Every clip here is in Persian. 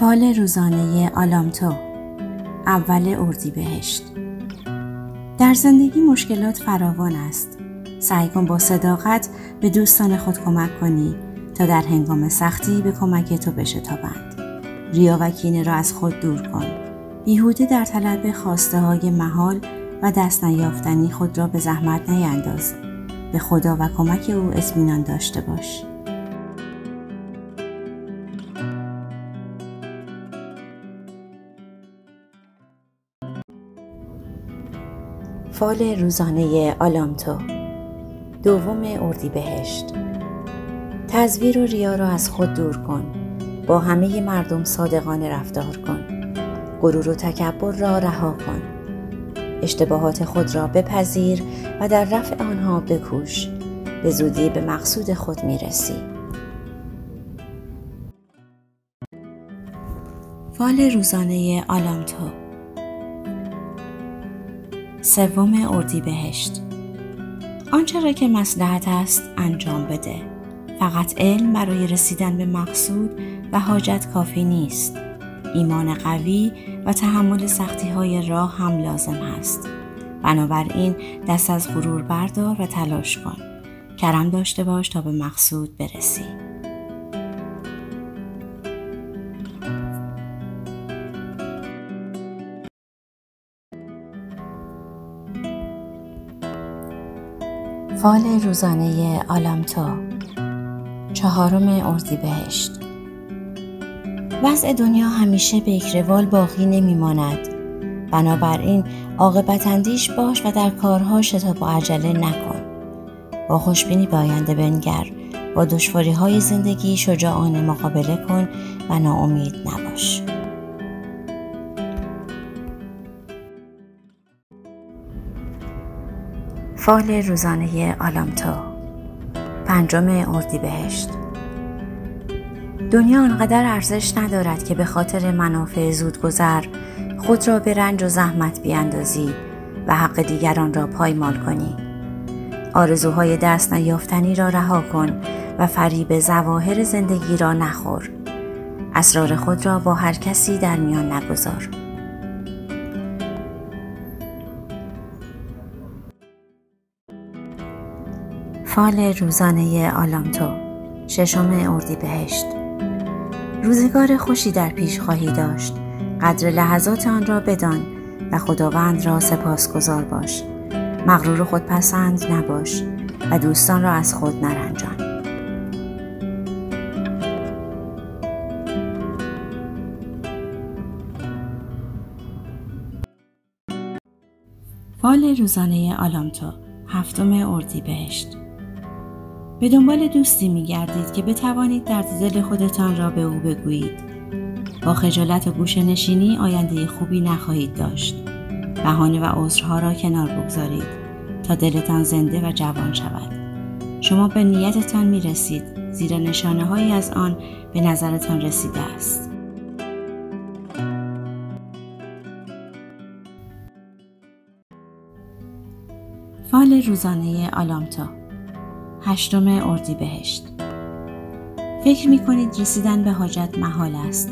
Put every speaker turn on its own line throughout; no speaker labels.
فال روزانه آلامتو اول اردیبهشت. در زندگی مشکلات فراوان است. سعی کن با صداقت به دوستان خود کمک کنی تا در هنگام سختی به کمک تو بشتابند ریا و کینه را از خود دور کن. بیهوده در طلب خواسته های محال و دست نیافتنی خود را به زحمت نینداز. به خدا و کمک او اطمینان داشته باش. فال روزانه آلامتو. دوم اردیبهشت. تزویر و ریا را از خود دور کن. با همه مردم صادقانه رفتار کن. غرور و تکبر را رها کن. اشتباهات خود را بپذیر و در رفع آنها بکوش. به زودی به مقصود خود می‌رسی. فال روزانه آلامتو. سوم اردیبهشت. آنچه را که مسلحت است انجام بده. فقط علم برای رسیدن به مقصود و حاجت کافی نیست. ایمان قوی و تحمل سختی های راه هم لازم است بنابراین دست از غرور بردار و تلاش کن. کرم داشته باش تا به مقصود برسی. فال روزانه آلامتو. چهارم اردیبهشت. وضع دنیا همیشه به یک روال باقی نمیماند. بنابراین عاقبت اندیش باش و در کارها شتاب و عجله نکن. با خوشبینی به آینده بنگر. با دشواری های زندگی شجاعانه مقابله کن و ناامید نباش. فال روزانه آلامتو. پنجم اردیبهشت. دنیا آنقدر ارزش ندارد که به خاطر منافع زودگذر خود را به رنج و زحمت بیاندازی و حق دیگران را پایمال کنی. آرزوهای دست نیافتنی را رها کن و فریب زواهر زندگی را نخور. اسرار خود را با هر کسی در میان نگذار. فال روزانه آلامتو ششم اردیبهشت. روزگار خوشی در پیش خواهی داشت. قدر لحظات آن را بدان و خداوند را سپاسگزار باش. مغرور خود پسند نباش و دوستان را از خود نرنجان. فال روزانه آلامتو هفتم اردیبهشت. به دنبال دوستی می گردید که بتوانید درد دل خودتان را به او بگویید. با خجالت و گوش نشینی آینده خوبی نخواهید داشت. بهانه و عذرها را کنار بگذارید تا دلتان زنده و جوان شود. شما به نیتتان می رسید زیرا نشانه هایی از آن به نظرتان رسیده است. فال روزانه آلامتا هشتم اردیبهشت فکر می کنید رسیدن به حاجت محال است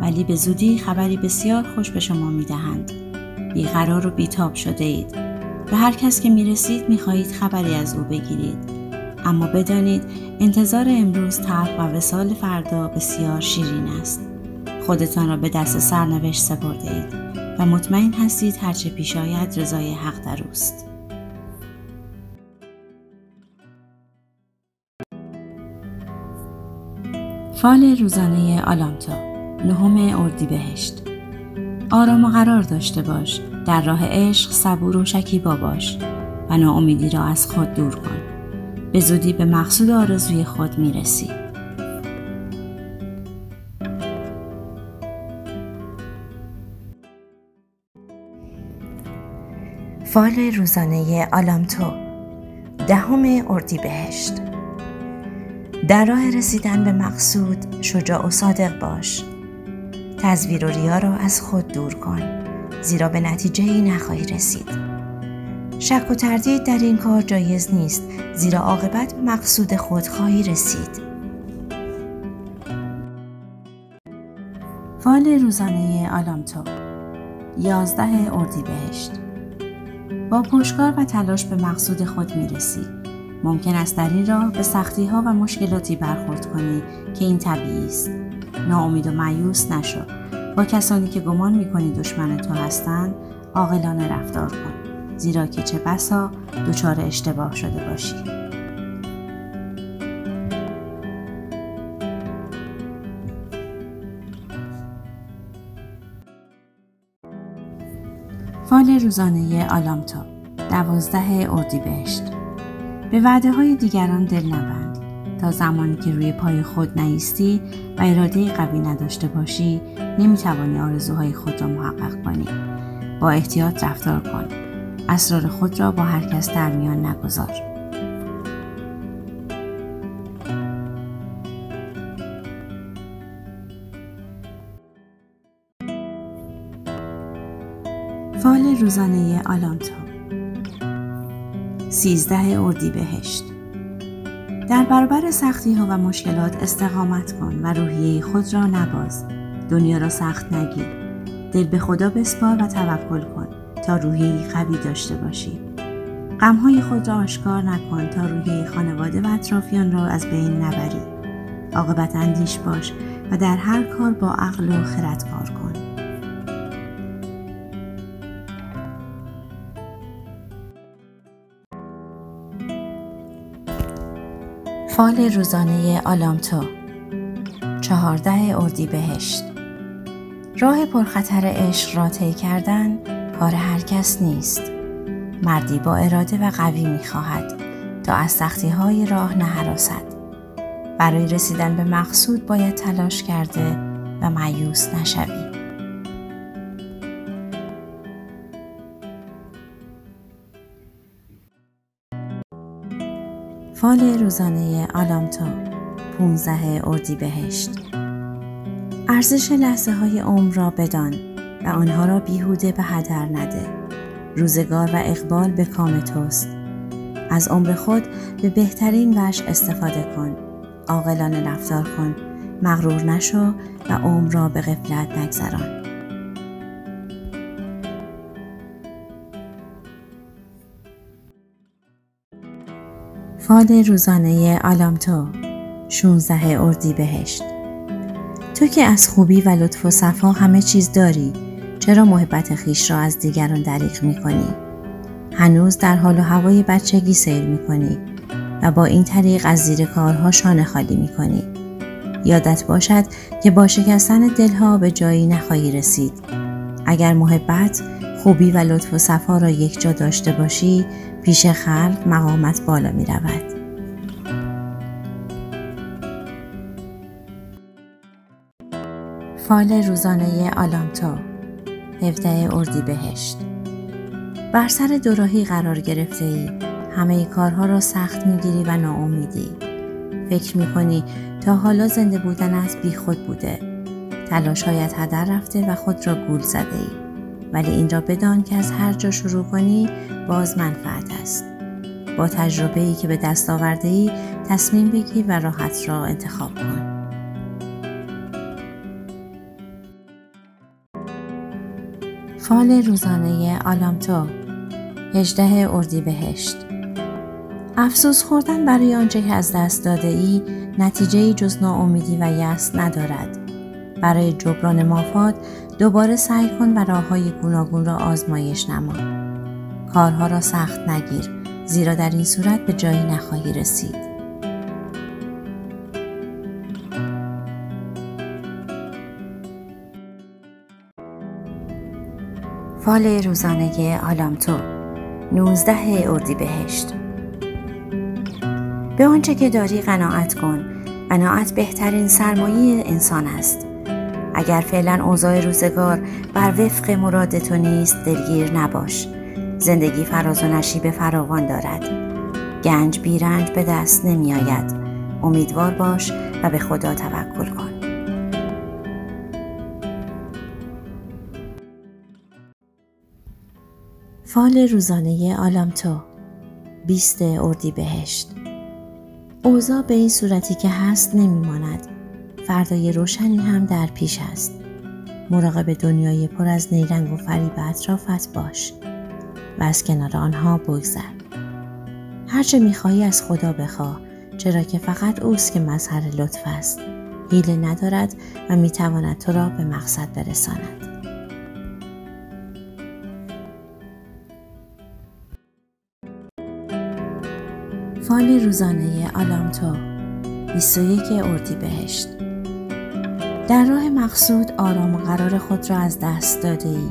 ولی به زودی خبری بسیار خوش به شما می دهند. بیقرار و بیتاب شده اید. به هر کس که می رسید می خواهید خبری از او بگیرید. اما بدانید انتظار امروز تلخ و وسال فردا بسیار شیرین است. خودتان را به دست سرنوشت سپرده اید و مطمئن هستید هرچه پیش آید رضای حق در اوست. فال روزانه آلامتا نهم اردیبهشت. آرام و قرار داشته باش در راه عشق صبور و شکیبا باش و ناامیدی را از خود دور کن. به زودی به مقصود آرزوی خود می‌رسی. فال روزانه آلامتو دهم اردیبهشت. در راه رسیدن به مقصود شجاع و صادق باش. تزویر و ریا را از خود دور کن زیرا به نتیجه ای نخواهی رسید. شک و تردید در این کار جایز نیست زیرا عاقبت مقصود خود خواهی رسید. فال روزانه آلامتو یازده اردیبهشت. با پشکار و تلاش به مقصود خود می‌رسی. ممکن است در این راه به سختی ها و مشکلاتی برخورد کنی که این طبیعی است. ناامید و معیوس نشو. با کسانی که گمان می‌کنی دشمن تو هستند عاقلانه رفتار کن. زیرا که چه بسا دچار اشتباه شده باشی. فال روزانه آلامتا دوازده اردیبهشت. به وعده های دیگران دل نبند تا زمانی که روی پای خود نیستی و اراده قوی نداشته باشی نمی‌توانی آرزوهای خود را محقق کنی. با احتیاط رفتار کن. اسرار خود را با هر کس در میان نگذار. فال روزانه آلانتو 13 اردیبهشت. در برابر سختی ها و مشکلات استقامت کن و روحیه خود را نباز. دنیا را سخت نگیر. دل به خدا بسپار و توکل کن تا روحیه قوی داشته باشی. غم های خود را آشکار نکن تا روحیه خانواده و اطرافیان را از بین نبری. عاقبت اندیش باش و در هر کار با عقل و خرد کار کن. فال روزانه آلامتو. چهارده اردی بهشت راه پرخطر عشق را طی کردن کار هر کس نیست. مردی با اراده و قوی می خواهد تا از سختی های راه نهراسد. برای رسیدن به مقصود باید تلاش کرده و معیوس نشوی. فال روزانه آلامتو 15 بهشت ارزش لحظه های عمر را بدان و آنها را بیهوده به هدر نده. روزگار و اقبال به کام توست. از عمر خود به بهترین وش استفاده کن. عاقلانه رفتار کن. مغرور نشو و عمر را به غفلت نگذران. فال روزانه آلامتو 16 اردی بهشت تو که از خوبی و لطف و صفا همه چیز داری چرا محبت خیش را از دیگران دریغ می کنی؟ هنوز در حال و هوای بچگی سیر می کنی و با این طریق از زیر کارها شانه خالی می کنی. یادت باشد که با شکستن دلها به جایی نخواهی رسید. اگر محبت خوبی و لطف و صفا را یک جا داشته باشی پیش خلق مقامت بالا می رود. فال روزانه آلامتو 17 اردی بهشت بر سر دوراهی قرار گرفته ای. همه کارها را سخت می‌گیری و ناامیدی. فکر می‌کنی تا حالا زنده بودنت بی خود بوده. تلاشهایت هدر رفته و خود را گول زده ای. ولی این را بدان که از هر جا شروع کنی باز منفعت است. با تجربه ای که به دست آورده ای تصمیم بگیر و راحت را انتخاب کن. فال روزانه آلامتو 18 بهشت افسوس خوردن برای آنچه که از دست داده ای نتیجه جز ناامیدی و یأس ندارد. برای جبران مافات دوباره سعی کن و راه های گوناگون را آزمایش نما. کارها را سخت نگیر زیرا در این صورت به جایی نخواهی رسید. فال روزانه آلامتو 19 بهشت به آنچه که داری قناعت کن قناعت بهترین سرمایه انسان است اگر فعلا اوضاع روزگار بر وفق مراد تو نیست دلگیر نباش. زندگی فراز و نشیب فراوان دارد. گنج بیرنج به دست نمی آید امیدوار باش و به خدا توکل کن. فال روزانه آلامتو بیست اردی بهشت اوضاع به این صورتی که هست نمیماند. فردای روشنی هم در پیش است. مراقب دنیای پر از نیرنگ و فریب اطرافت باش و از کنار آنها بگذر. هرچه می‌خواهی از خدا بخواه چرا که فقط اوست که مظهر لطف است. حیله ندارد و می‌تواند تو را به مقصد برساند. فال روزانه آلامتو 21 اردی بهشت در راه مقصود آرام و قرار خود را از دست داده ای.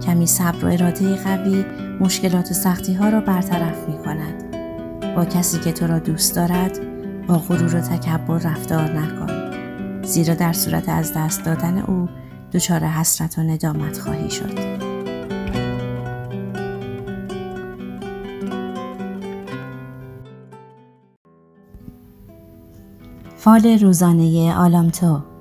کمی صبر و اراده قوی مشکلات و سختی ها را برطرف می کند. با کسی که تو را دوست دارد با غرور و تکبر رفتار نکن. زیرا در صورت از دست دادن او دچار حسرت و ندامت خواهی شد. فال روزانه آلامتو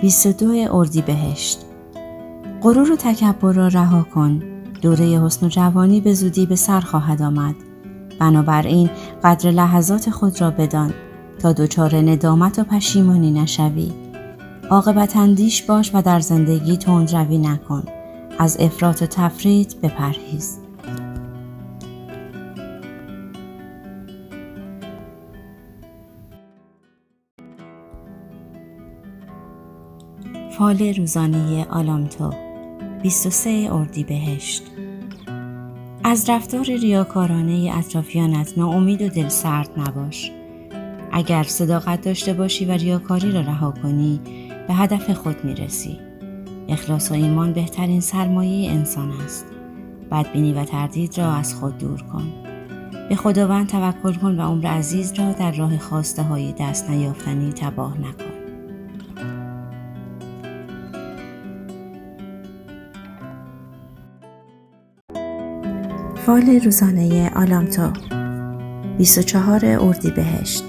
22 بهشت غرور و تکبر را رها کن. دوره حسن و جوانی به زودی به سر خواهد آمد. بنابراین قدر لحظات خود را بدان تا دچار ندامت و پشیمانی نشوی. عاقبت اندیش باش و در زندگی روی نکن. از افراط و تفرید بپرهیز. فال روزانه آلامتو 23 بهشت از رفتار ریاکارانه اطرافیانت ناامید و دلسرد نباش. اگر صداقت داشته باشی و ریاکاری را رها کنی به هدف خود می‌رسی. اخلاص و ایمان بهترین سرمایه انسان است. بدبینی و تردید را از خود دور کن. به خداوند توکل کن و عمر عزیز را در راه خواسته های دست نیافتنی تباه نکن. فال روزانه آلامتو 24 اردی بهشت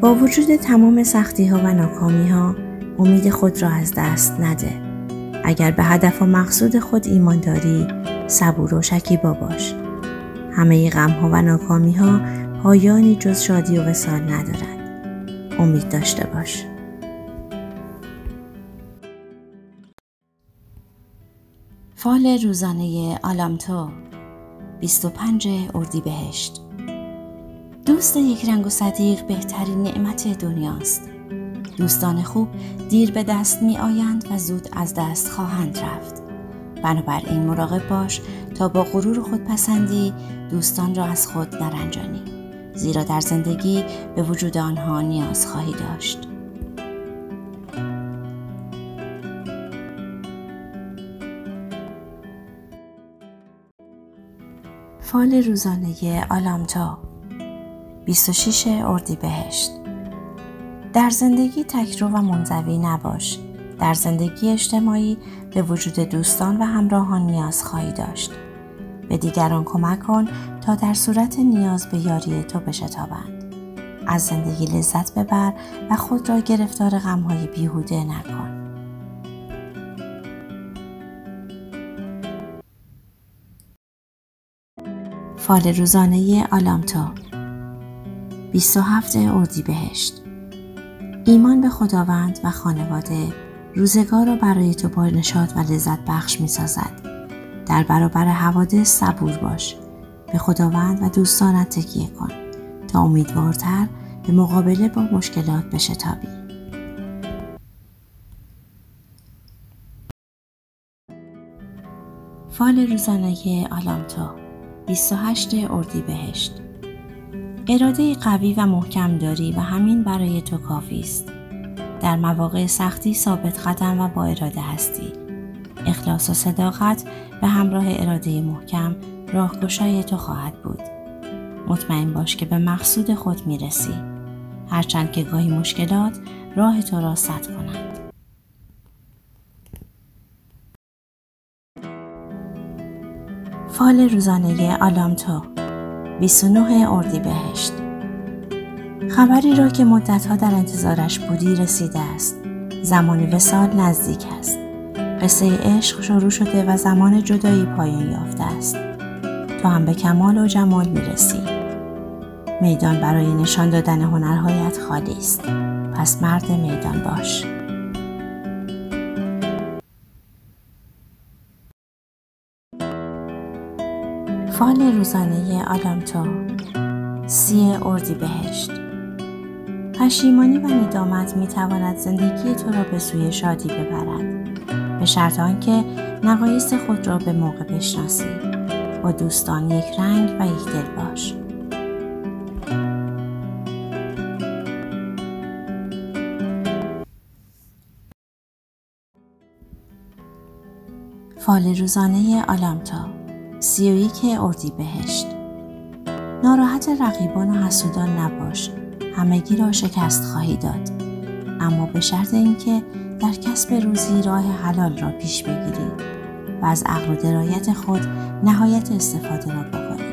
با وجود تمام سختی ها و ناکامی ها امید خود را از دست نده. اگر به هدف و مقصود خود ایمان داری صبور و شکیبا باش همه غم ها و ناکامی ها پایانی جز شادی و وسال ندارد امید داشته باش. فال روزانه آلامتو 25 اردیبهشت. دوست یک رنگ و صدیق بهترین نعمت دنیاست. دوستان خوب دیر به دست می آیند و زود از دست خواهند رفت. بنابراین مراقب باش تا با غرور خود پسندی دوستان را از خود نرنجانی زیرا در زندگی به وجود آنها نیاز خواهی داشت. فال روزانه آلامتا 26 بهشت در زندگی تکرو و منزوی نباش. در زندگی اجتماعی به وجود دوستان و همراهان نیاز خواهی داشت. به دیگران کمک کن تا در صورت نیاز به یاری تو بشتابند از زندگی لذت ببر و خود را گرفتار غمهای بیهوده نکن. فال روزانه آلامتو 27 بهشت ایمان به خداوند و خانواده روزگار را برای تو با نشاط و لذت بخش می سازد. در برابر حوادث صبور باش. به خداوند و دوستانت تکیه کن تا امیدوارتر به مقابله با مشکلات بشتابی. فال روزانه آلامتو 28 بهشت اراده قوی و محکم داری و همین برای تو کافی است. در مواقع سختی ثابت قدم و با اراده هستی. اخلاص و صداقت به همراه اراده محکم راهگشای تو خواهد بود. مطمئن باش که به مقصود خود می‌رسی. هرچند که گاهی مشکلات راه تو را سد کنند. فال روزانه آلامتو 29 بهشت خبری را که مدتها در انتظارش بودی رسیده است. زمان وسال نزدیک است. قصه عشق شروع شده و زمان جدایی پایان یافته است. تو هم به کمال و جمال می‌رسی. میدان برای نشان دادن هنرهایت خالی است. پس مرد میدان باش. فال روزانه آلامتو. سی اردی بهشت پشیمانی و ندامت می تواند زندگی تو را به سوی شادی ببرد به شرط آنکه نقایص خود را به موقع بشناسی. با دوستان یک رنگ و یک دل باش. فال روزانه آلامتا سی و یک اردی بهشت ناراحت رقیبان و حسودان نباش. همگی را شکست خواهی داد. اما به شرط اینکه در کسب روزی راه حلال را پیش بگیری و از عقل و درایت خود نهایت استفاده را بکنی.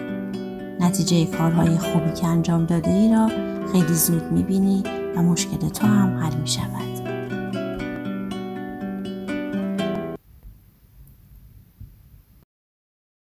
نتیجه کارهای خوبی که انجام داده ای را خیلی زود می‌بینی و مشکل تو هم حل می شود.